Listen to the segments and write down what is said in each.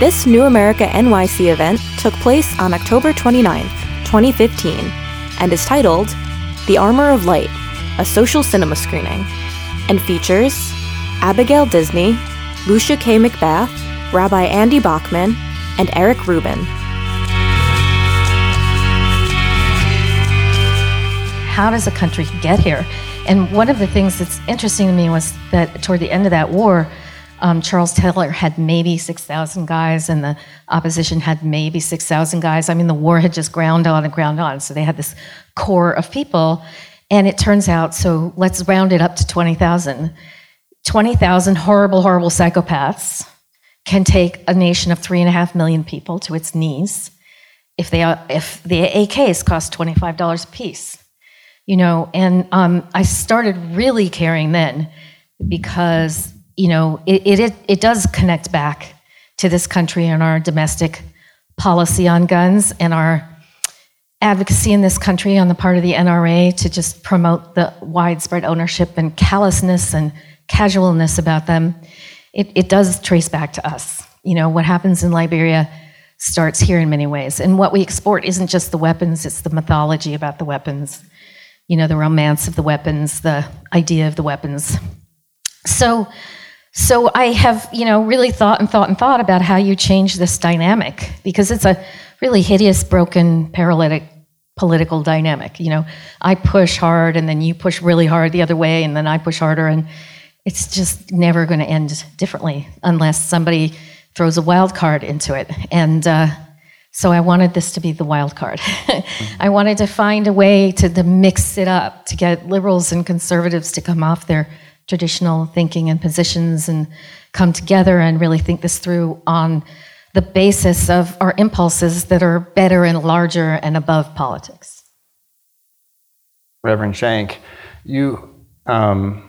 This New America NYC event took place on October 29, 2015, and is titled The Armor of Light, a social cinema screening, and features Abigail Disney, Lucia K. McBath, Rabbi Andy Bachman, and Eric Ruben. How does a country get here? And one of the things that's interesting to me was that toward the end of that war, um, Charles Taylor had maybe 6,000 guys, and the opposition had maybe 6,000 guys. I mean, the war had just ground on and ground on. So they had this core of people. And it turns out, so let's round it up to 20,000. 20,000 horrible, horrible psychopaths can take a nation of three and a half million people to its knees if, they are, if the AKs cost $25 a piece. You know, and um, I started really caring then because, you know, it, it, it does connect back to this country and our domestic policy on guns and our advocacy in this country on the part of the NRA to just promote the widespread ownership and callousness and casualness about them, it, it does trace back to us. You know, what happens in Liberia starts here in many ways. And what we export isn't just the weapons, it's the mythology about the weapons, you know, the romance of the weapons, the idea of the weapons. So, so I have, you know, really thought and thought and thought about how you change this dynamic because it's a really hideous, broken, paralytic political dynamic. You know, I push hard and then you push really hard the other way and then I push harder and it's just never going to end differently unless somebody throws a wild card into it. And uh, so I wanted this to be the wild card. I wanted to find a way to, to mix it up, to get liberals and conservatives to come off their traditional thinking and positions and come together and really think this through on the basis of our impulses that are better and larger and above politics. Reverend Schenk, you um,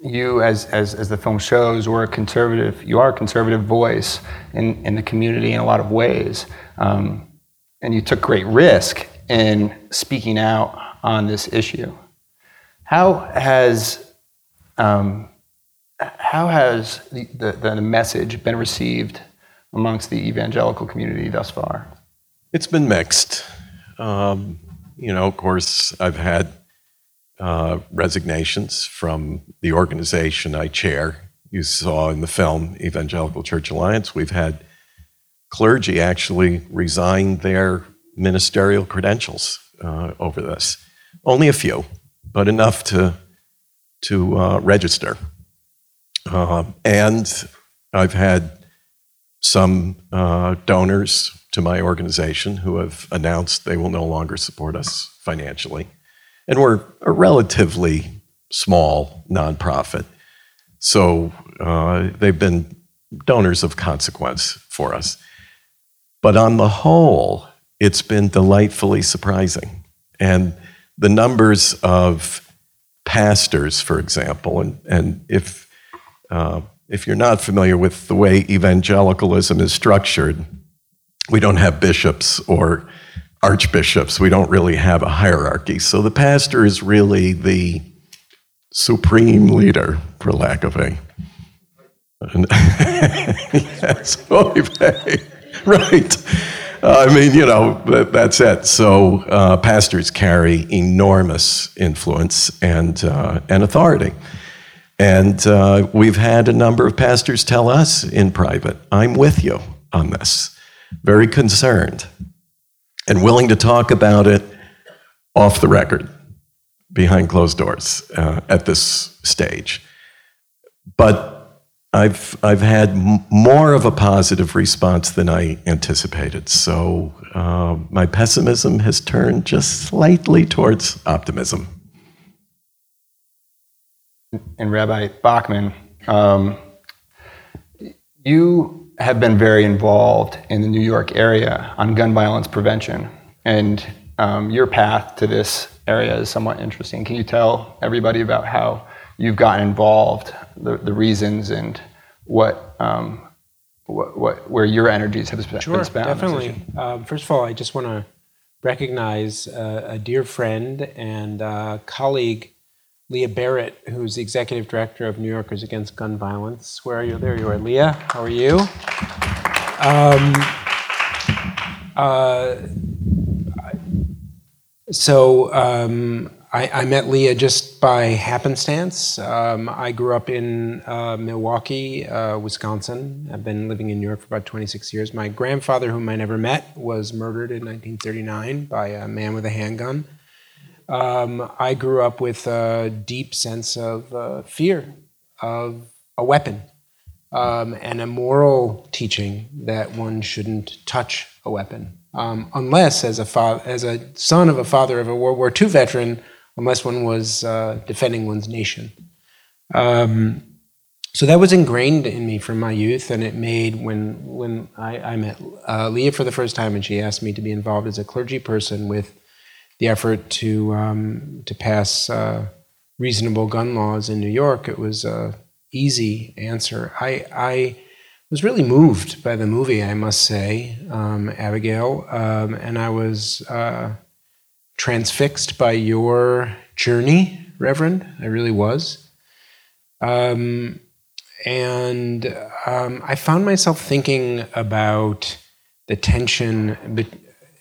you, as, as, as the film shows, were a conservative, you are a conservative voice in, in the community in a lot of ways. Um, and you took great risk in speaking out on this issue. How has, how has the message been received amongst the evangelical community thus far? It's been mixed. Um, you know, of course, I've had uh, resignations from the organization I chair. You saw in the film Evangelical Church Alliance, we've had clergy actually resign their ministerial credentials uh, over this. Only a few, but enough to, to uh, register. Uh, and I've had some uh, donors to my organization who have announced they will no longer support us financially. And we're a relatively small nonprofit. So uh, they've been donors of consequence for us. But on the whole, it's been delightfully surprising. And the numbers of pastors, for example, and, and if, uh, if you're not familiar with the way evangelicalism is structured, we don't have bishops or archbishops. We don't really have a hierarchy. So the pastor is really the supreme leader, for lack of a. yes, right. I mean, you know, that, that's it. So uh, pastors carry enormous influence and, uh, and authority. And uh, we've had a number of pastors tell us in private, I'm with you on this, very concerned and willing to talk about it off the record, behind closed doors uh, at this stage. But I've, I've had m- more of a positive response than I anticipated. So uh, my pessimism has turned just slightly towards optimism. And Rabbi Bachman, um, you have been very involved in the New York area on gun violence prevention. And um, your path to this area is somewhat interesting. Can you tell everybody about how you've gotten involved, the, the reasons, and what, um, what, what, where your energies have been sure, spent? Definitely. Um, first of all, I just want to recognize uh, a dear friend and uh, colleague Leah Barrett, who's the executive director of New Yorkers Against Gun Violence. Where are you? There you are, Leah. How are you? Um, uh, so um, I, I, met Leah just by happenstance. Um, I grew up in uh, Milwaukee, uh, Wisconsin. I've been living in New York for about 26 years. My grandfather, whom I never met, was murdered in 1939 by a man with a handgun. Um, I grew up with a deep sense of uh, fear of a weapon um, and a moral teaching that one shouldn't touch a weapon, um, unless as a fa- as a son of a father of a World War II veteran, unless one was uh, defending one's nation. Um, so that was ingrained in me from my youth, and it made when when I, I met uh, Leah for the first time, and she asked me to be involved as a clergy person with the effort to um, to pass uh, reasonable gun laws in New York. It was a easy answer. I I was really moved by the movie, I must say, um, Abigail, um, and I was uh, transfixed by your journey, Reverend. I really was. Um, and um, I found myself thinking about the tension, the,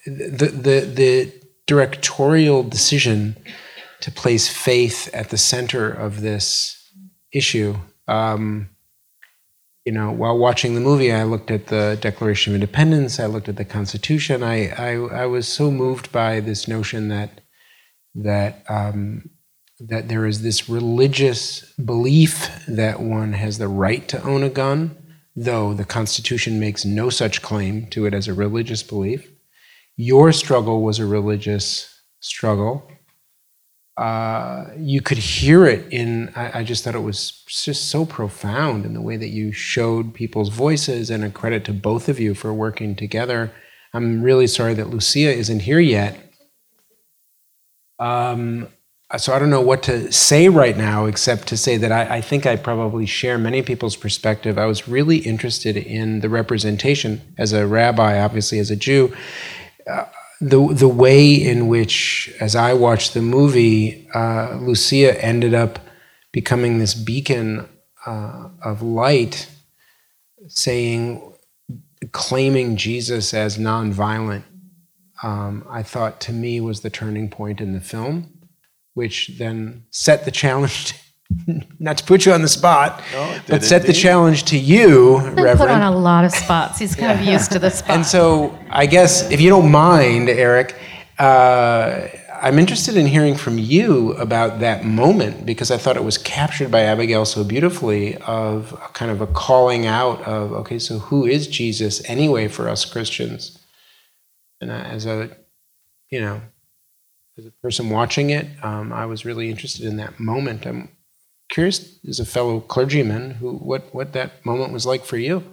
the, the directorial decision to place faith at the center of this issue. Um, you know, while watching the movie, I looked at the Declaration of Independence, I looked at the Constitution. I, I, I was so moved by this notion that that um, that there is this religious belief that one has the right to own a gun, though the Constitution makes no such claim to it as a religious belief. Your struggle was a religious struggle. Uh, you could hear it in, I, I, just thought it was just so profound in the way that you showed people's voices, and a credit to both of you for working together. I'm really sorry that Lucia isn't here yet. Um, so I don't know what to say right now, except to say that I, I, think I probably share many people's perspective. I was really interested in the representation as a rabbi, obviously as a Jew, uh, the the way in which, as I watched the movie, uh, Lucia ended up becoming this beacon uh, of light, saying, claiming Jesus as nonviolent. Um, I thought to me was the turning point in the film, which then set the challenge not to put you on the spot, no, but set indeed. the challenge to you, Reverend. Put on a lot of spots. He's kind of used to the spot. And so, I guess if you don't mind, Eric, uh, I'm interested in hearing from you about that moment because I thought it was captured by Abigail so beautifully of kind of a calling out of okay, so who is Jesus anyway for us Christians? And as a, you know, as a person watching it, um, I was really interested in that moment. I'm curious, as a fellow clergyman, who what what that moment was like for you.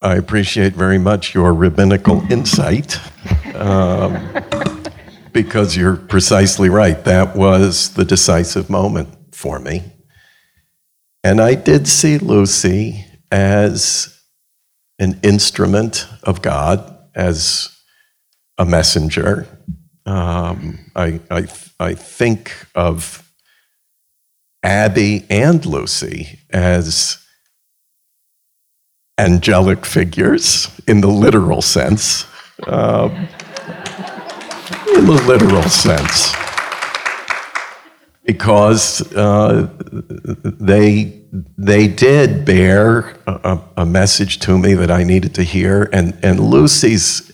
I appreciate very much your rabbinical insight, um, because you're precisely right. That was the decisive moment for me, and I did see Lucy as an instrument of God, as a messenger. Um, I, I, I think of Abby and Lucy as angelic figures in the literal sense. Uh, in the literal sense. Because uh, they, they did bear a, a, message to me that I needed to hear, and, and Lucy's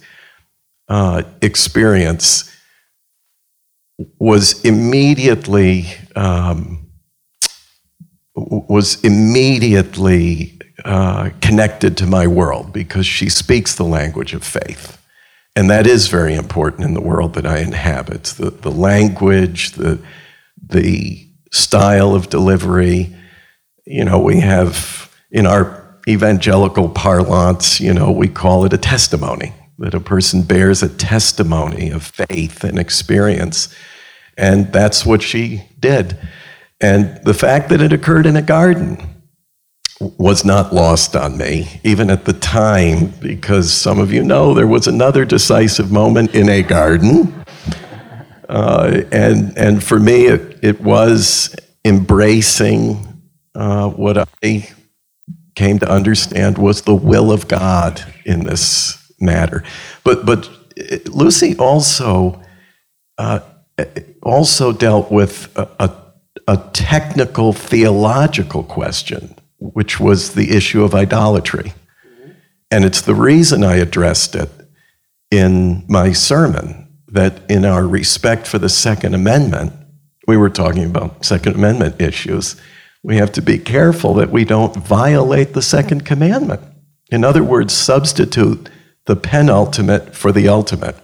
uh, experience was immediately um, was immediately uh, connected to my world because she speaks the language of faith. And that is very important in the world that I inhabit. The, the language, the, the style of delivery. You know, we have in our evangelical parlance, you know, we call it a testimony, that a person bears a testimony of faith and experience. And that's what she did. And the fact that it occurred in a garden was not lost on me, even at the time, because some of you know there was another decisive moment in a garden. Uh, and, and for me, it, it was embracing uh, what I came to understand was the will of God in this matter. But, but Lucy also, uh, also dealt with a, a, a technical theological question, which was the issue of idolatry. And it's the reason I addressed it in my sermon that in our respect for the Second Amendment, we were talking about Second Amendment issues, we have to be careful that we don't violate the Second Commandment. In other words, substitute the penultimate for the ultimate,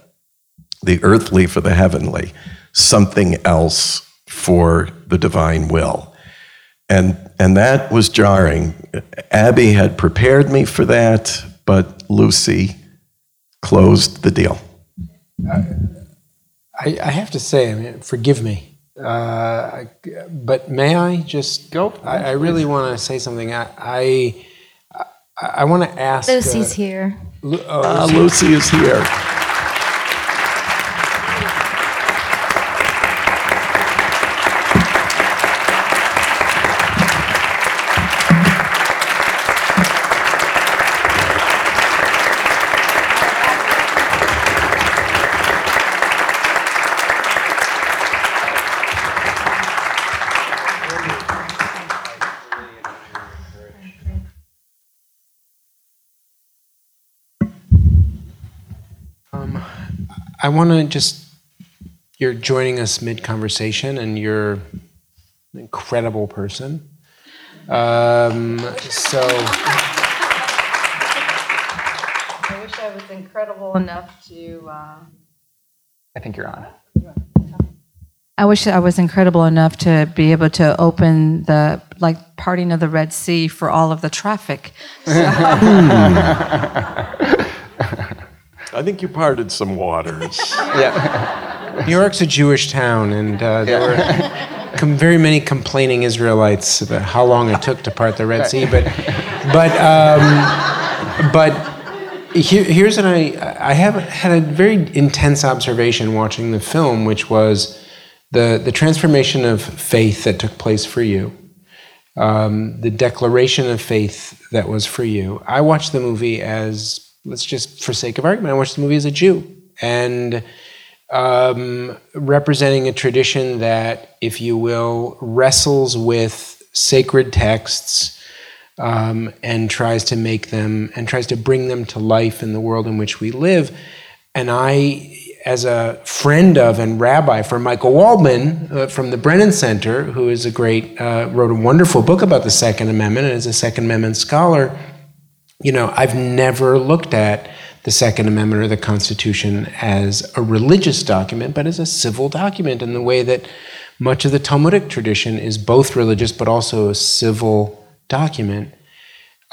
the earthly for the heavenly, something else for the divine will. And, and that was jarring. Abby had prepared me for that, but Lucy closed the deal. I, I have to say, I mean, forgive me, uh, but may I just go? I, I really want to say something. I I, I want to ask. Lucy's uh, here. Lu- oh, uh, Lucy is here. Want to just, you're joining us mid conversation and you're an incredible person. Um, so. I wish I was incredible enough to. Uh, I think you're on. I wish I was incredible enough to be able to open the like parting of the Red Sea for all of the traffic. So. I think you parted some waters. yeah. New York's a Jewish town, and uh, there yeah. were com- very many complaining Israelites about how long it took to part the Red Sea. But, but, um, but here, here's what I I have had a very intense observation watching the film, which was the the transformation of faith that took place for you. Um, the declaration of faith that was for you. I watched the movie as let's just, for sake of argument, I watched the movie as a Jew. And um, representing a tradition that, if you will, wrestles with sacred texts um, and tries to make them and tries to bring them to life in the world in which we live. And I, as a friend of and rabbi for Michael Waldman uh, from the Brennan Center, who is a great, uh, wrote a wonderful book about the Second Amendment and is a Second Amendment scholar you know, I've never looked at the Second Amendment or the Constitution as a religious document, but as a civil document in the way that much of the Talmudic tradition is both religious but also a civil document.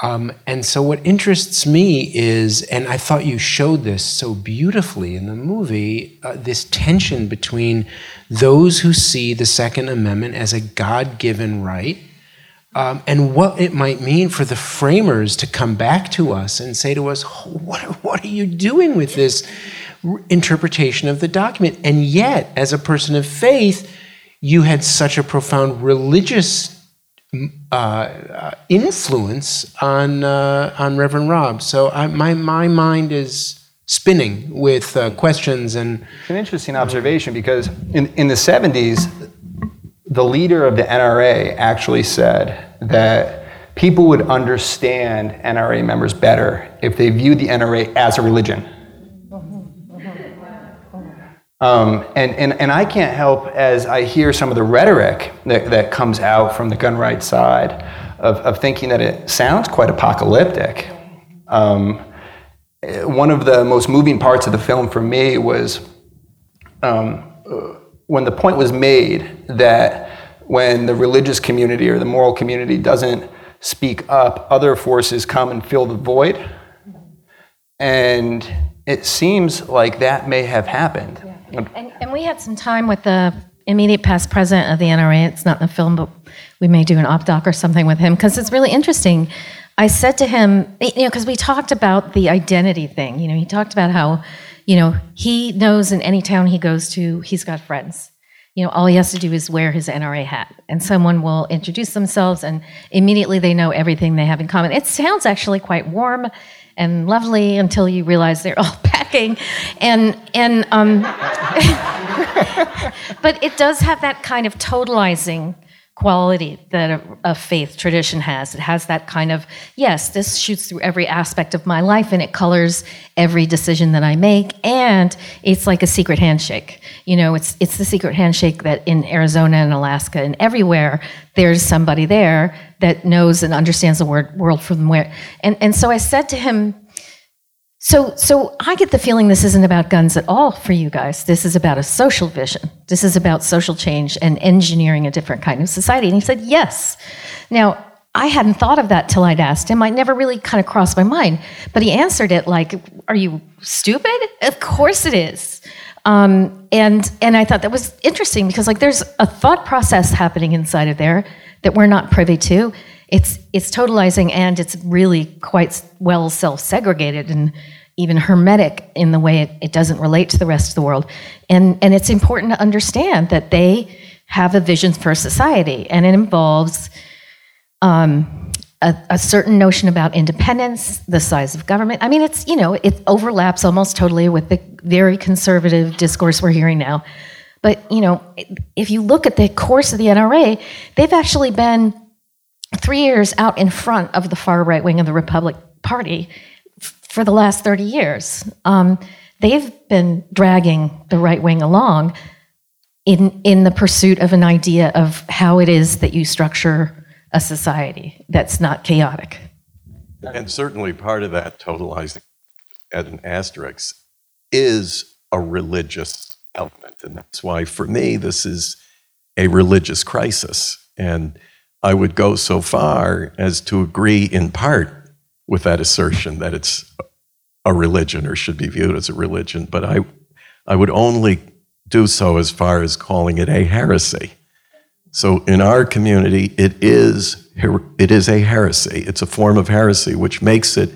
Um, and so, what interests me is, and I thought you showed this so beautifully in the movie, uh, this tension between those who see the Second Amendment as a God given right um, and what it might mean for the framers to come back to us and say to us, what, what are you doing with this interpretation of the document? And yet, as a person of faith, you had such a profound religious uh, uh, influence on, uh, on Reverend Rob. So I, my, my mind is spinning with uh, questions and. It's an interesting observation because in, in the 70s, the leader of the NRA actually said that people would understand NRA members better if they viewed the NRA as a religion. Um, and, and, and I can't help as I hear some of the rhetoric that, that comes out from the gun rights side of, of thinking that it sounds quite apocalyptic. Um, one of the most moving parts of the film for me was um, when the point was made that when the religious community or the moral community doesn't speak up, other forces come and fill the void. And it seems like that may have happened. Yeah. And, and, we had some time with the immediate past president of the NRA. It's not in the film, but we may do an op doc or something with him because it's really interesting. I said to him, you know, because we talked about the identity thing. You know, he talked about how, you know, he knows in any town he goes to, he's got friends you know, all he has to do is wear his NRA hat, and someone will introduce themselves, and immediately they know everything they have in common. It sounds actually quite warm and lovely until you realize they're all packing, and and um, but it does have that kind of totalizing quality that a, a, faith tradition has. It has that kind of, yes, this shoots through every aspect of my life and it colors every decision that I make. And it's like a secret handshake. You know, it's, it's the secret handshake that in Arizona and Alaska and everywhere, there's somebody there that knows and understands the word, world from where. And, and so I said to him, so, so I get the feeling this isn't about guns at all for you guys. This is about a social vision. This is about social change and engineering a different kind of society. And he said, yes. Now, I hadn't thought of that till I'd asked him. I never really kind of crossed my mind. But he answered it like, Are you stupid? Of course it is. Um, and, and I thought that was interesting because like there's a thought process happening inside of there that we're not privy to it's it's totalizing and it's really quite well self-segregated and even hermetic in the way it, it doesn't relate to the rest of the world. And and it's important to understand that they have a vision for society, and it involves um, a, a, certain notion about independence, the size of government. I mean, it's you know it overlaps almost totally with the very conservative discourse we're hearing now. But you know, if you look at the course of the NRA, they've actually been three years out in front of the far right wing of the Republic Party f- for the last 30 years. Um, they've been dragging the right wing along in, in the pursuit of an idea of how it is that you structure a society that's not chaotic. And certainly part of that totalizing at an asterisk is a religious element. And that's why, for me, this is a religious crisis. And I would go so far as to agree in part with that assertion that it's a religion or should be viewed as a religion, but I, I would only do so as far as calling it a heresy. So in our community, it is, it is a heresy. It's a form of heresy, which makes it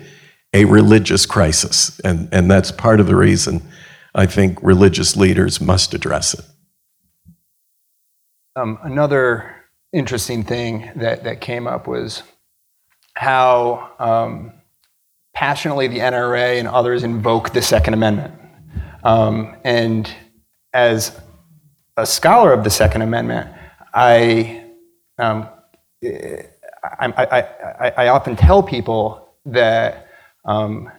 a religious crisis. And, and that's part of the reason I think religious leaders must address it. Um, another interesting thing that, that came up was how um, passionately the NRA and others invoke the Second Amendment. Um, and as a scholar of the Second Amendment, I, um, I, I, I, I, often tell people that, um,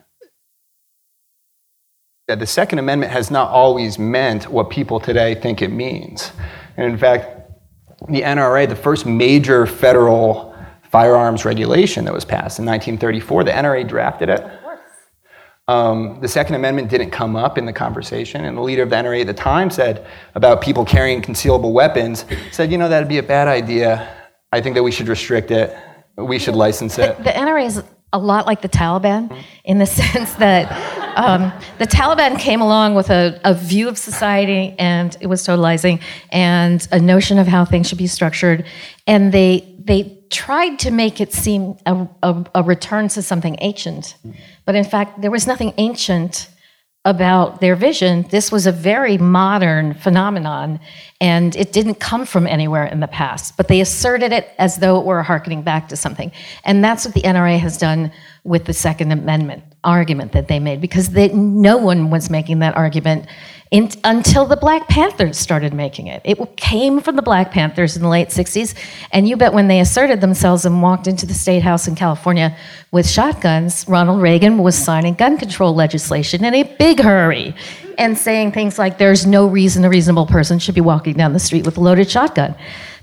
that the Second Amendment has not always meant what people today think it means. And in fact, the NRA, the first major federal firearms regulation that was passed in 1934, the NRA drafted it. Um, the Second Amendment didn't come up in the conversation, and the leader of the NRA at the time said about people carrying concealable weapons, said, you know, that'd be a bad idea. I think that we should restrict it. We should license it. The, the NRA is a lot like the Taliban in the sense that um, the Taliban came along with a, a, view of society and it was totalizing and a notion of how things should be structured. And they, they tried to make it seem a, a, a return to something ancient. But in fact, there was nothing ancient about their vision. This was a very modern phenomenon, and it didn't come from anywhere in the past, but they asserted it as though it were harkening back to something. And that's what the NRA has done with the Second Amendment argument that they made, because they, no one was making that argument in, until the Black Panthers started making it. It came from the Black Panthers in the late 60s, and you bet when they asserted themselves and walked into the State House in California with shotguns, Ronald Reagan was signing gun control legislation in a big hurry and saying things like, there's no reason a reasonable person should be walking down the street with a loaded shotgun.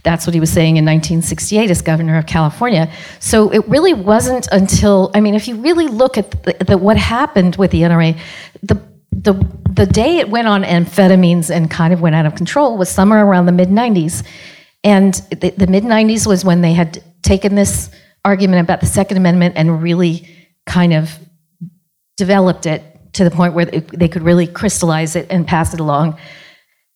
That's what he was saying in 1968 as governor of California. So it really wasn't until, I mean, if you really look at the, the, what happened with the NRA, the the the day it went on amphetamines and kind of went out of control was somewhere around the mid 90s. And the, the mid 90s was when they had taken this argument about the Second Amendment and really kind of developed it to the point where they could really crystallize it and pass it along.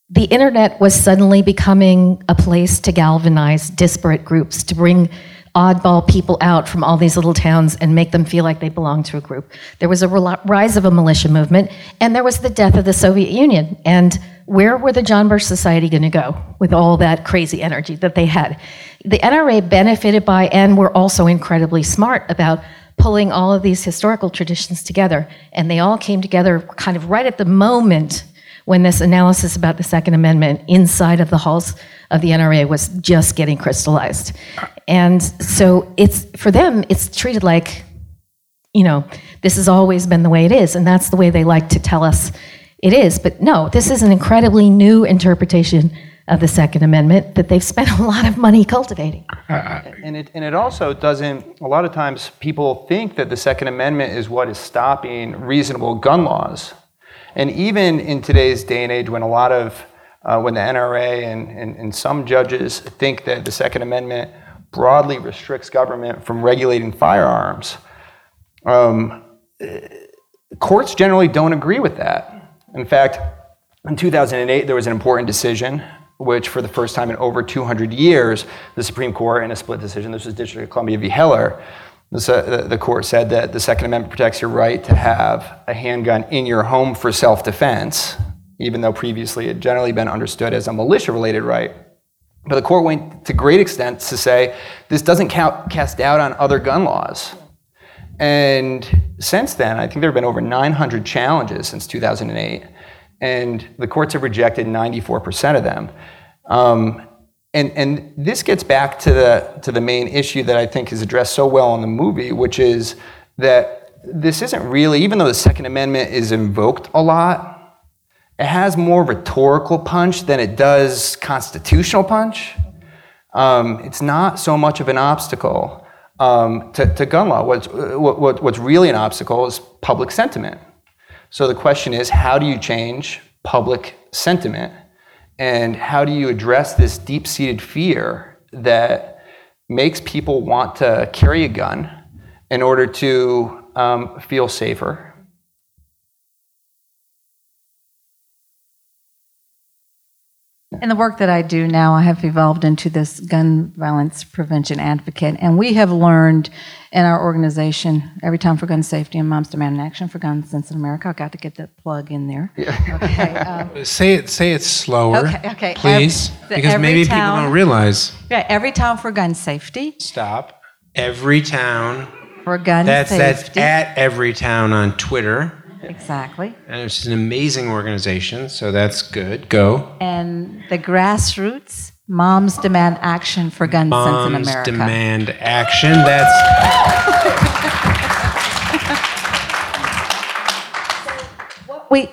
The internet was suddenly becoming a place to galvanize disparate groups, to bring oddball people out from all these little towns and make them feel like they belong to a group. There was a rise of a militia movement, and there was the death of the Soviet Union. And where were the John Birch Society going to go with all that crazy energy that they had? The NRA benefited by and were also incredibly smart about pulling all of these historical traditions together. And they all came together kind of right at the moment when this analysis about the Second Amendment inside of the halls of the NRA was just getting crystallized. And so it's for them, it's treated like, you know, this has always been the way it is, and that's the way they like to tell us it is. But no, this is an incredibly new interpretation of the Second Amendment that they've spent a lot of money cultivating. Uh, uh, and it, and it also doesn't, a lot of times people think that the Second Amendment is what is stopping reasonable gun laws. And even in today's day and age, when a lot of, uh, when the NRA and, and, and some judges think that the Second Amendment broadly restricts government from regulating firearms, um, courts generally don't agree with that. In fact, in 2008, there was an important decision, which for the first time in over 200 years, the Supreme Court, in a split decision, this was District of Columbia v. Heller, the, court said that the Second Amendment protects your right to have a handgun in your home for self defense, even though previously it had generally been understood as a militia related right. But the court went to great extent to say this doesn't cast doubt on other gun laws. And since then, I think there have been over 900 challenges since 2008, and the courts have rejected 94% of them. Um, and, and this gets back to the, to the main issue that I think is addressed so well in the movie, which is that this isn't really, even though the Second Amendment is invoked a lot, it has more rhetorical punch than it does constitutional punch. Um, it's not so much of an obstacle um, to, to, gun law. What's, what, what's really an obstacle is public sentiment. So the question is how do you change public sentiment? And how do you address this deep seated fear that makes people want to carry a gun in order to um, feel safer? In the work that I do now, I have evolved into this gun violence prevention advocate, and we have learned in our organization, Everytown for Gun Safety and Moms Demand Action for Gun Sense in America. I got to get that plug in there. Yeah. Okay. Um, say it. Say it slower. Okay. Okay. Please, every, because maybe town, people don't realize. Yeah. Every town for Gun Safety. Stop. Every town. for Gun that's, Safety. That's at every town on Twitter. Exactly. And it's an amazing organization, so that's good. Go. And the grassroots Moms Demand Action for Gun Sense in America. Moms Demand Action. That's. what we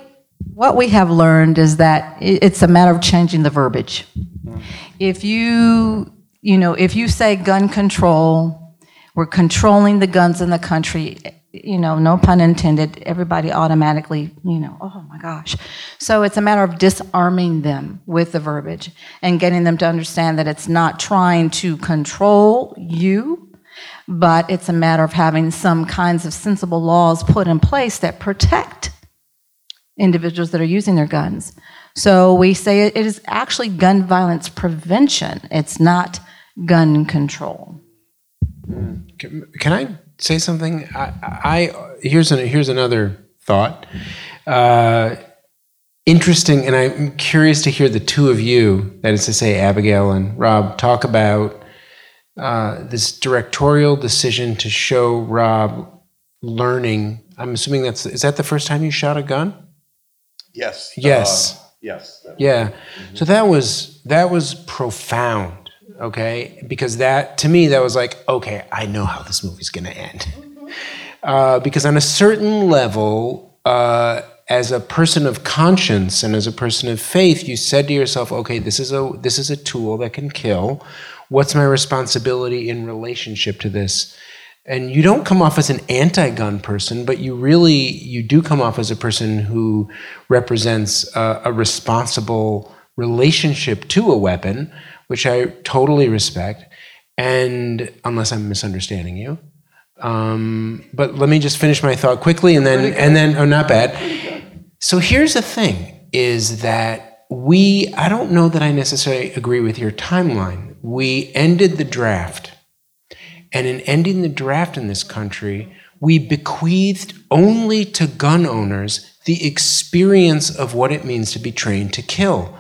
what we have learned is that it's a matter of changing the verbiage. Mm. If you you know if you say gun control, we're controlling the guns in the country you know, no pun intended, everybody automatically, you know, oh my gosh. So it's a matter of disarming them with the verbiage and getting them to understand that it's not trying to control you, but it's a matter of having some kinds of sensible laws put in place that protect individuals that are using their guns. So we say it is actually gun violence prevention, it's not gun control. Hmm. Can, can I say something? I, I here's an, here's another thought. Uh, interesting, and I'm curious to hear the two of you, that is to say, Abigail and Rob, talk about uh, this directorial decision to show Rob learning. I'm assuming that's is that the first time you shot a gun? Yes. Yes. Uh, yes. Yeah. Mm-hmm. So that was that was profound okay? Because that, to me, that was like, okay, I know how this movie's gonna end. Uh, because on a certain level, uh, as a person of conscience and as a person of faith, you said to yourself, okay, this is a this is a tool that can kill. What's my responsibility in relationship to this? And you don't come off as an anti-gun person, but you really you do come off as a person who represents a, a responsible relationship to a weapon which I totally respect, and unless I'm misunderstanding you. Um, but let me just finish my thought quickly, and then and then oh, not bad. So here's the thing: is that we I don't know that I necessarily agree with your timeline. We ended the draft, and in ending the draft in this country, we bequeathed only to gun owners the experience of what it means to be trained to kill.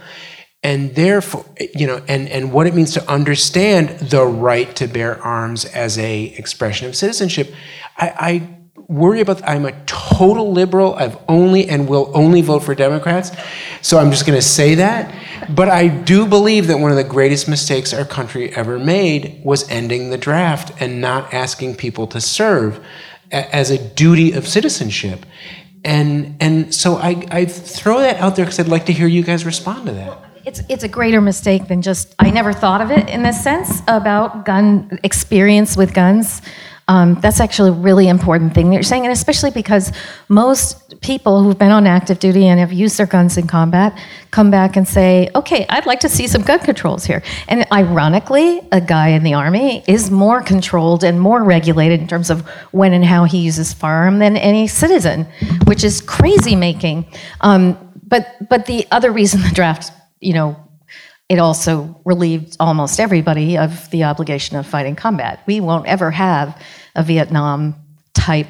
And therefore, you know, and, and what it means to understand the right to bear arms as a expression of citizenship. I, I worry about I'm a total liberal. I've only and will only vote for Democrats. So I'm just going to say that. But I do believe that one of the greatest mistakes our country ever made was ending the draft and not asking people to serve as a duty of citizenship. And and so I, I throw that out there because I'd like to hear you guys respond to that. It's, it's a greater mistake than just, I never thought of it in this sense about gun experience with guns. Um, that's actually a really important thing that you're saying, and especially because most people who've been on active duty and have used their guns in combat come back and say, okay, I'd like to see some gun controls here. And ironically, a guy in the Army is more controlled and more regulated in terms of when and how he uses firearm than any citizen, which is crazy making. Um, but, but the other reason the draft, you know, it also relieved almost everybody of the obligation of fighting combat. We won't ever have a Vietnam type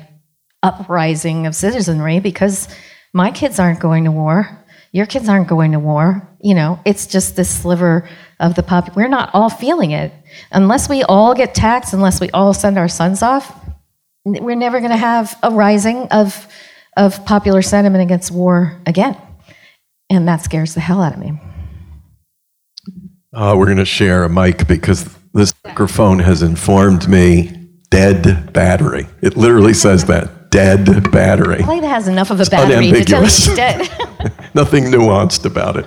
uprising of citizenry because my kids aren't going to war. Your kids aren't going to war. You know, it's just this sliver of the pop. We're not all feeling it. Unless we all get taxed, unless we all send our sons off, we're never going to have a rising of, of popular sentiment against war again. And that scares the hell out of me. Uh, we're going to share a mic because this microphone has informed me dead battery. It literally says that dead battery. Play that has enough of a battery to tell it's dead. Nothing nuanced about it.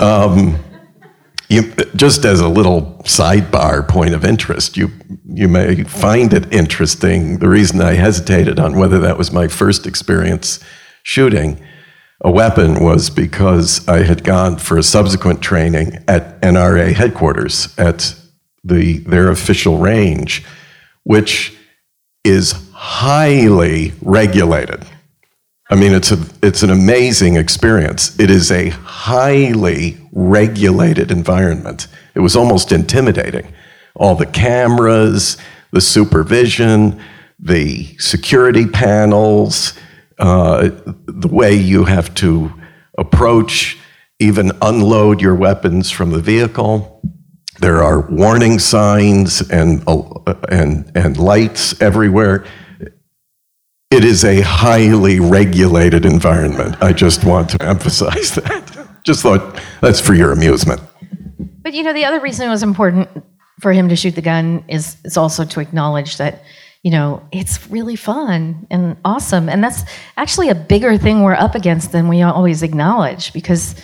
Um, you, just as a little sidebar point of interest, you you may find it interesting. The reason I hesitated on whether that was my first experience shooting a weapon was because I had gone for a subsequent training at NRA headquarters at the their official range which is highly regulated. I mean, it's, a, it's an amazing experience. It is a highly regulated environment. It was almost intimidating. All the cameras, the supervision, the security panels, uh, the way you have to approach, even unload your weapons from the vehicle. There are warning signs and, uh, and, and lights everywhere. It is a highly regulated environment. I just want to emphasize that. Just thought that's for your amusement. But you know, the other reason it was important for him to shoot the gun is, is also to acknowledge that, you know, it's really fun and awesome. And that's actually a bigger thing we're up against than we always acknowledge because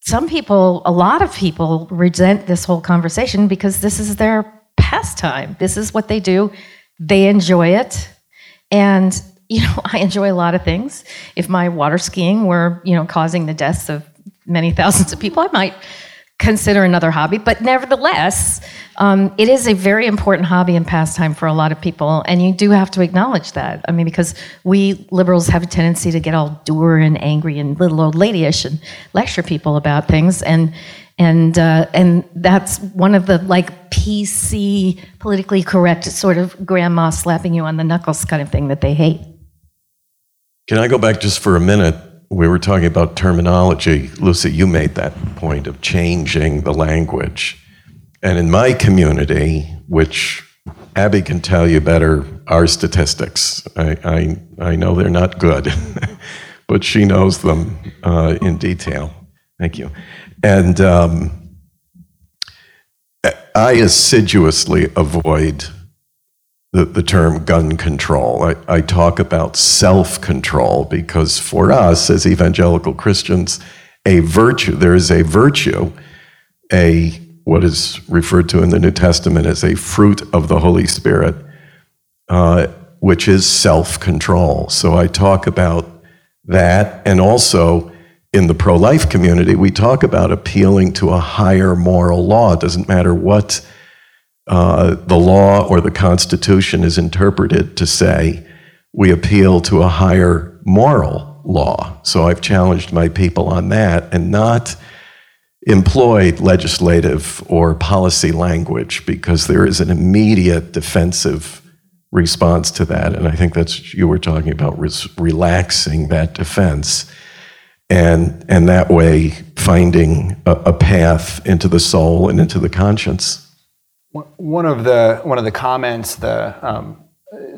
some people, a lot of people, resent this whole conversation because this is their pastime. This is what they do. They enjoy it. And, you know, I enjoy a lot of things. If my water skiing were, you know, causing the deaths of many thousands of people, I might consider another hobby. But nevertheless, um, it is a very important hobby and pastime for a lot of people, and you do have to acknowledge that. I mean, because we liberals have a tendency to get all dour and angry and little old ladyish and lecture people about things, and and uh, and that's one of the like PC, politically correct sort of grandma slapping you on the knuckles kind of thing that they hate. Can I go back just for a minute? We were talking about terminology. Lucy, you made that point of changing the language. And in my community, which Abby can tell you better, our statistics, I, I, I know they're not good, but she knows them uh, in detail. Thank you. And um, I assiduously avoid the, the term gun control. I, I talk about self control because for us as evangelical Christians, a virtue, there is a virtue, a what is referred to in the New Testament as a fruit of the Holy Spirit, uh, which is self control. So I talk about that. And also in the pro life community, we talk about appealing to a higher moral law. It doesn't matter what uh, the law or the Constitution is interpreted to say, we appeal to a higher moral law. So I've challenged my people on that and not employed legislative or policy language because there is an immediate defensive response to that. And I think that's you were talking about res- relaxing that defense, and and that way finding a, a path into the soul and into the conscience. One of the one of the comments the um,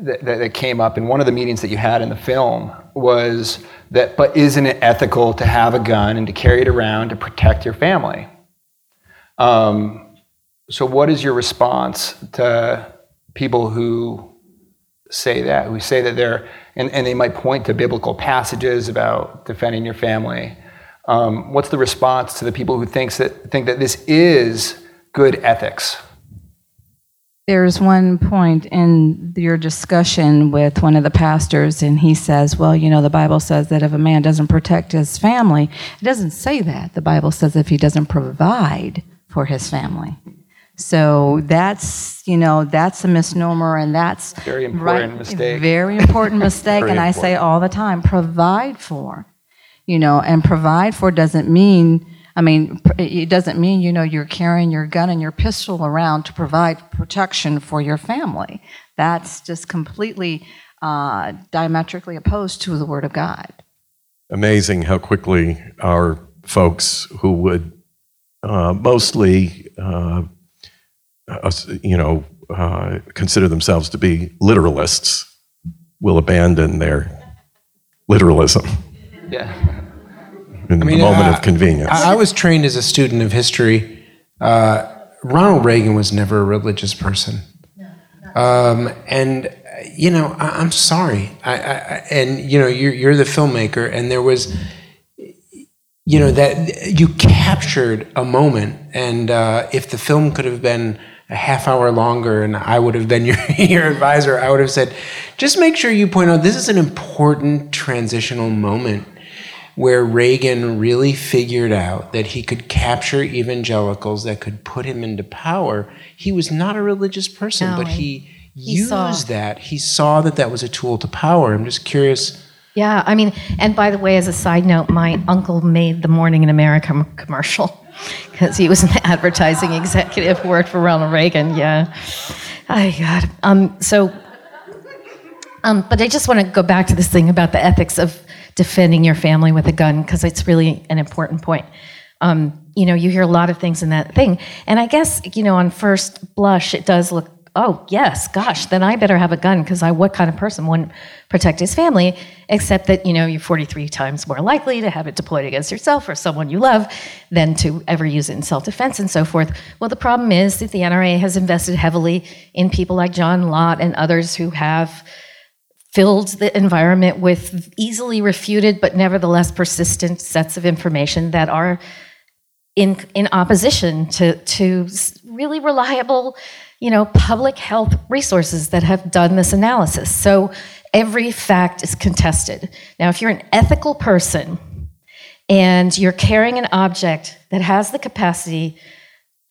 that, that came up in one of the meetings that you had in the film was that, but isn't it ethical to have a gun and to carry it around to protect your family? Um, so, what is your response to people who say that, who say that they're, and, and they might point to biblical passages about defending your family? Um, what's the response to the people who thinks that, think that this is good ethics? There's one point in your discussion with one of the pastors, and he says, Well, you know, the Bible says that if a man doesn't protect his family, it doesn't say that. The Bible says if he doesn't provide for his family. So that's, you know, that's a misnomer, and that's very important mistake. Very important mistake, and I say all the time provide for, you know, and provide for doesn't mean I mean, it doesn't mean, you know, you're carrying your gun and your pistol around to provide protection for your family. That's just completely uh, diametrically opposed to the Word of God. Amazing how quickly our folks who would uh, mostly, uh, you know, uh, consider themselves to be literalists will abandon their literalism. Yeah in I mean, the moment uh, of convenience. I, I, was trained as a student of history. Uh, Ronald Reagan was never a religious person. Um, and, you know, I, am sorry. I, and, you know, you're, you're the filmmaker, and there was, you know, that you captured a moment. And uh, if the film could have been a half hour longer and I would have been your, your advisor, I would have said, just make sure you point out this is an important transitional moment where Reagan really figured out that he could capture evangelicals that could put him into power. He was not a religious person, no, but he, he used saw. that. He saw that that was a tool to power. I'm just curious. Yeah, I mean, and by the way, as a side note, my uncle made the Morning in America commercial because he was an advertising executive, worked for Ronald Reagan. Yeah, I got um, so. Um, but I just want to go back to this thing about the ethics of defending your family with a gun because it's really an important point. Um, you know, you hear a lot of things in that thing, and I guess you know, on first blush, it does look. Oh yes, gosh, then I better have a gun because I what kind of person wouldn't protect his family? Except that you know you're 43 times more likely to have it deployed against yourself or someone you love than to ever use it in self-defense and so forth. Well, the problem is that the NRA has invested heavily in people like John Lott and others who have filled the environment with easily refuted but nevertheless persistent sets of information that are in, in opposition to, to really reliable you know public health resources that have done this analysis. So every fact is contested. Now if you're an ethical person and you're carrying an object that has the capacity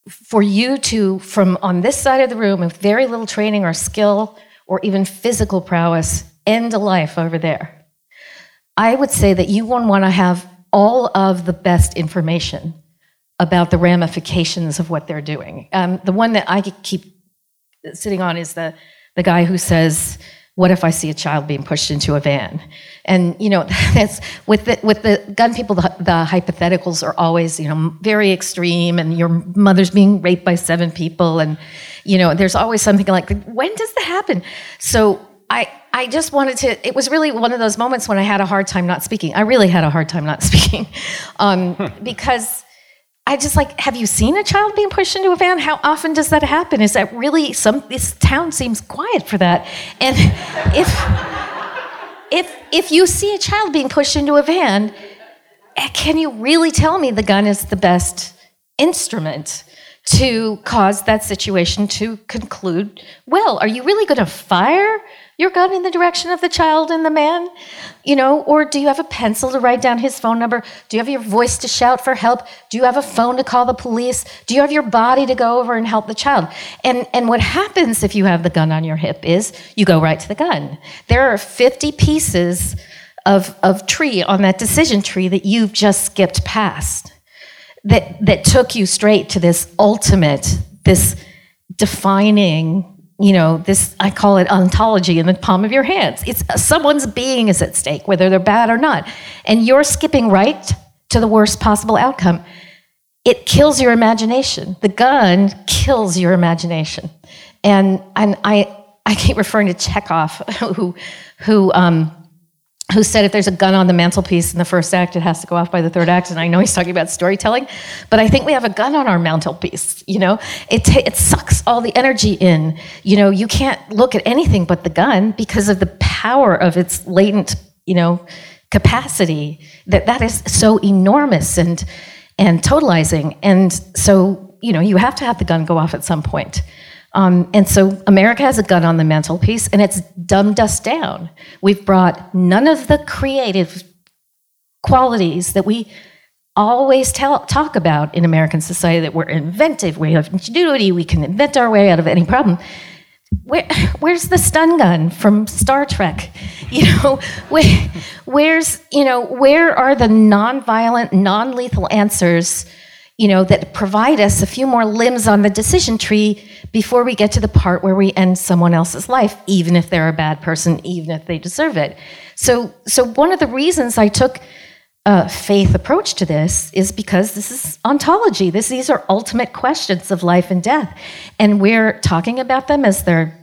for you to from on this side of the room with very little training or skill or even physical prowess end a life over there. I would say that you would want to have all of the best information about the ramifications of what they're doing. Um, the one that I keep sitting on is the, the guy who says, what if I see a child being pushed into a van? And you know, that's with the with the gun people. The, the, hypotheticals are always you know very extreme, and your mother's being raped by seven people, and you know, there's always something like, when does that happen? So I I just wanted to. It was really one of those moments when I had a hard time not speaking. I really had a hard time not speaking um, because. I just like, have you seen a child being pushed into a van? How often does that happen? Is that really some? This town seems quiet for that. And if if if you see a child being pushed into a van, eh, can you really tell me the gun is the best instrument to cause that situation to conclude well? Are you really going to fire your gun in the direction of the child and the man? You know, or do you have a pencil to write down his phone number? Do you have your voice to shout for help? Do you have a phone to call the police? Do you have your body to go over and help the child? And and what happens if you have the gun on your hip is you go right to the gun. There are 50 pieces of, of tree on that decision tree that you've just skipped past that that took you straight to this ultimate, this defining you know, this, I call it ontology in the palm of your hands. It's someone's being is at stake, whether they're bad or not. And you're skipping right to the worst possible outcome. It kills your imagination. The gun kills your imagination. And, and I, I keep referring to Chekhov, who, who, um, who said if there's a gun on the mantelpiece in the first act, it has to go off by the third act. And I know he's talking about storytelling, but I think we have a gun on our mantelpiece. You know, it it sucks all the energy in. You know, you can't look at anything but the gun because of the power of its latent, you know, capacity. That that is so enormous and and totalizing. And so you know, you have to have the gun go off at some point. Um, and so America has a gun on the mantelpiece and it's dumbed us down. We've brought none of the creative qualities that we always tell, talk about in American society that we're inventive, we have ingenuity, we can invent our way out of any problem. Where, where's the stun gun from Star Trek? You know, where, where's, you know, where are the nonviolent, non-lethal answers you know, that provide us a few more limbs on the decision tree before we get to the part where we end someone else's life, even if they're a bad person, even if they deserve it. So, so one of the reasons I took a faith approach to this is because this is ontology. This, these are ultimate questions of life and death. And we're talking about them as they're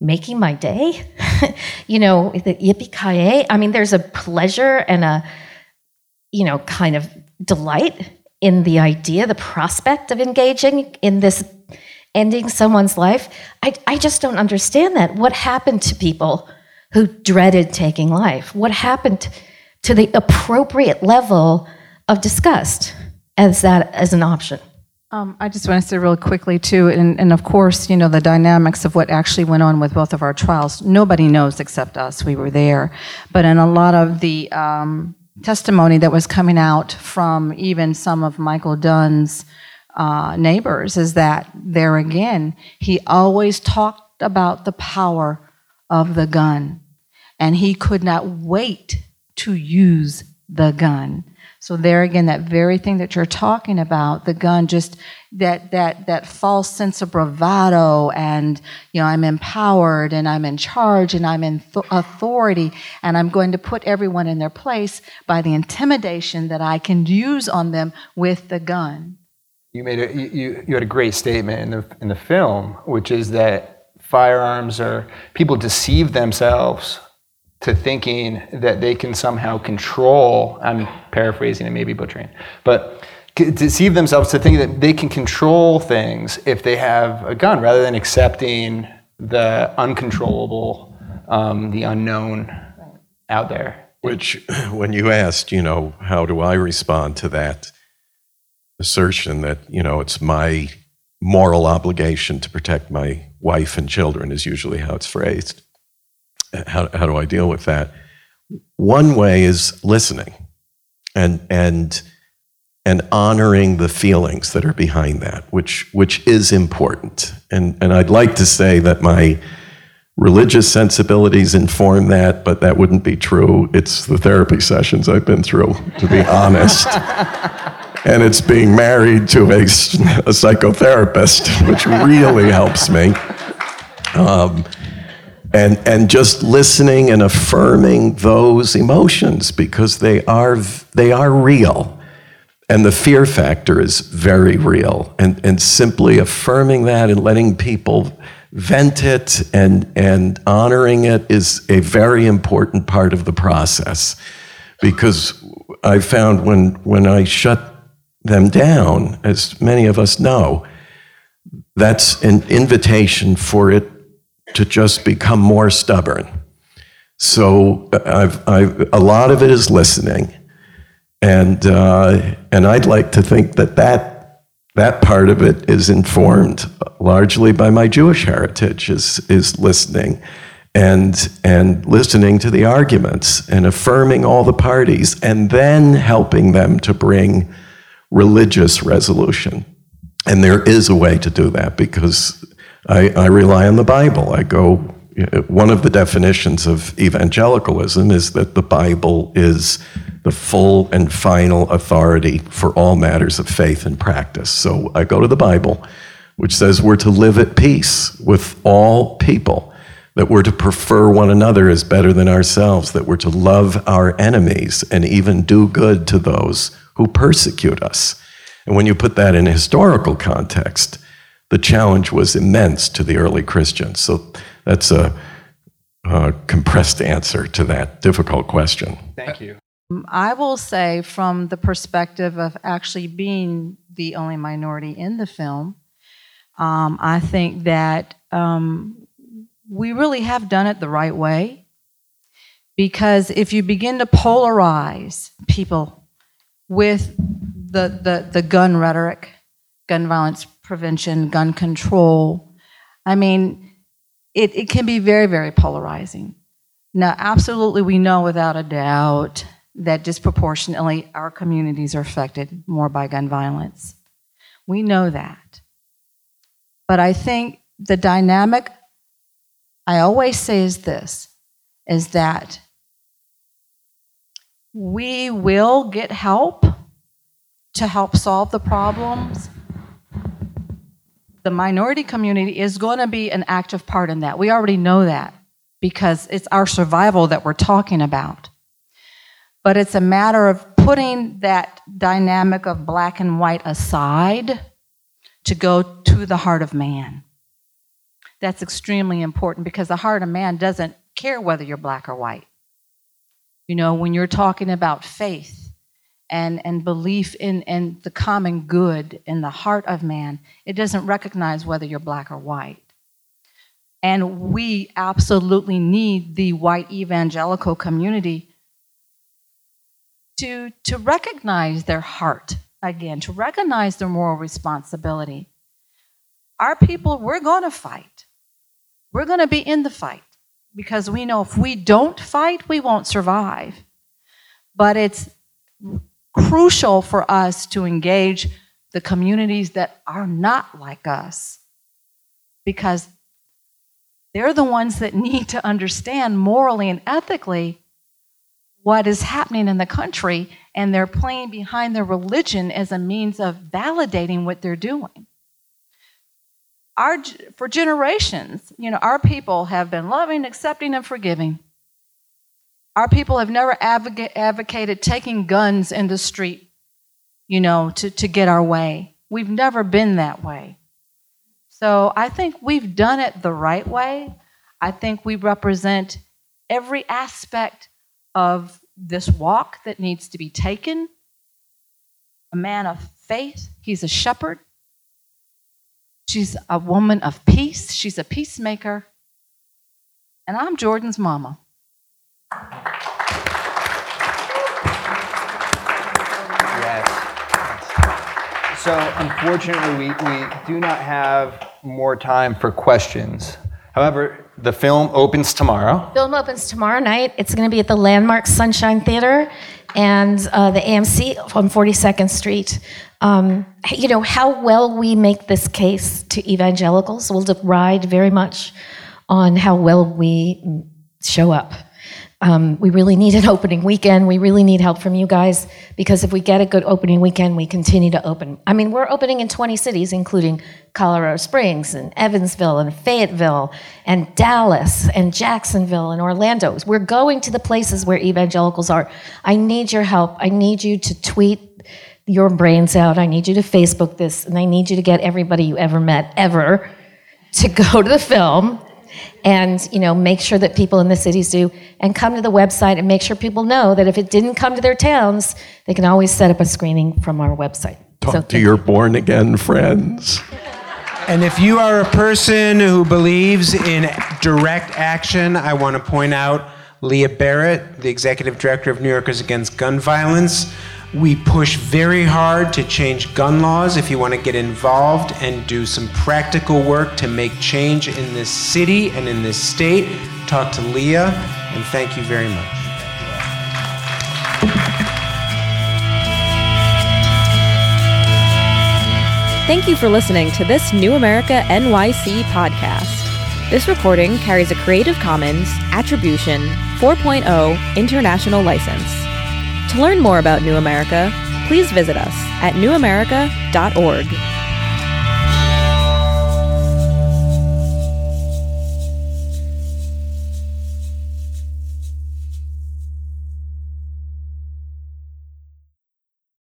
making my day. you know, the yippee ki I mean, there's a pleasure and a, you know, kind of delight in the idea, the prospect of engaging in this ending someone's life. I, I just don't understand that. What happened to people who dreaded taking life? What happened to the appropriate level of disgust as that as an option? Um, I just want to say real quickly too, and, and, of course, you know the dynamics of what actually went on with both of our trials. Nobody knows except us. We were there, but in a lot of the um, testimony that was coming out from even some of Michael Dunn's uh, neighbors is that there again, he always talked about the power of the gun, and he could not wait to use the gun. So there again, that very thing that you're talking about, the gun, just that that that false sense of bravado and you know I'm empowered and I'm in charge and I'm in th- authority and I'm going to put everyone in their place by the intimidation that I can use on them with the gun. You made a you, you had a great statement in the in the film, which is that firearms are people deceive themselves to thinking that they can somehow control, I'm paraphrasing and maybe butchering, but deceive themselves to think that they can control things if they have a gun rather than accepting the uncontrollable, um, the unknown out there. Which, when you asked, you know, how do I respond to that assertion that, you know, it's my moral obligation to protect my wife and children, is usually how it's phrased how, how do I deal with that? One way is listening and, and, and honoring the feelings that are behind that, which, which is important. And, and I'd like to say that my religious sensibilities inform that, but that wouldn't be true. It's the therapy sessions I've been through, to be honest. and it's being married to a, a psychotherapist, which really helps me. Um, and and just listening and affirming those emotions because they are they are real. And the fear factor is very real. And and simply affirming that and letting people vent it and and honoring it is a very important part of the process. Because I found when when I shut them down as many of us know that's an invitation for it to just become more stubborn. So I've, I've, a lot of it is listening, and uh, and I'd like to think that that that part of it is informed largely by my Jewish heritage. Is is listening, and and listening to the arguments and affirming all the parties, and then helping them to bring religious resolution. And there is a way to do that because I, I rely on the Bible. I go, one of the definitions of evangelicalism is that the Bible is the full and final authority for all matters of faith and practice. So I go to the Bible which says we're to live at peace with all people, that we're to prefer one another as better than ourselves, that we're to love our enemies and even do good to those who persecute us. And when you put that in historical context, the challenge was immense to the early Christians. So that's a, a compressed answer to that difficult question. Thank you. I will say, from the perspective of actually being the only minority in the film, um, I think that um, we really have done it the right way. Because if you begin to polarize people with the, the, the gun rhetoric, gun violence prevention, gun control, I mean, it, it can be very, very polarizing. Now, absolutely, we know without a doubt that disproportionately our communities are affected more by gun violence. We know that. But I think the dynamic I always say is this is that we will get help to help solve the problems. The minority community is going to be an active part in that. We already know that because it's our survival that we're talking about. But it's a matter of putting that dynamic of black and white aside to go to the heart of man. That's extremely important because the heart of man doesn't care whether you're black or white. You know, when you're talking about faith and, and belief in, in the common good in the heart of man, it doesn't recognize whether you're black or white. And we absolutely need the white evangelical community to, to recognize their heart again, to recognize their moral responsibility. Our people, we're going to fight. We're going to be in the fight because we know if we don't fight, we won't survive. But it's crucial for us to engage the communities that are not like us because they're the ones that need to understand morally and ethically what is happening in the country, and they're playing behind their religion as a means of validating what they're doing. Our, for generations, you know, our people have been loving, accepting, and forgiving. Our people have never advocate, advocated taking guns in the street, you know, to, to get our way. We've never been that way. So I think we've done it the right way. I think we represent every aspect of this walk that needs to be taken. A man of faith, he's a shepherd. She's a woman of peace, she's a peacemaker. And I'm Jordan's mama. Yes. So unfortunately, we, we do not have more time for questions. However, the film opens tomorrow. Film opens tomorrow night. It's going to be at the Landmark Sunshine Theater and uh, the AMC on 42nd Street. Um, you know, how well we make this case to evangelicals will ride very much on how well we show up. Um, we really need an opening weekend. We really need help from you guys because if we get a good opening weekend, we continue to open. I mean, we're opening in 20 cities, including Colorado Springs and Evansville and Fayetteville and Dallas and Jacksonville and Orlando. We're going to the places where evangelicals are. I need your help. I need you to tweet your brains out. I need you to Facebook this, and I need you to get everybody you ever met ever to go to the film and you know make sure that people in the cities do and come to the website and make sure people know that if it didn't come to their towns they can always set up a screening from our website. Talk so, to your born again friends. And if you are a person who believes in direct action i want to point out leah barrett the executive director of new yorkers against gun violence we push very hard to change gun laws if you want to get involved and do some practical work to make change in this city and in this state. Talk to Leah, and thank you very much. Thank you for listening to this New America NYC podcast. This recording carries a Creative Commons Attribution 4.0 international license. To learn more about New America, please visit us at newamerica.org.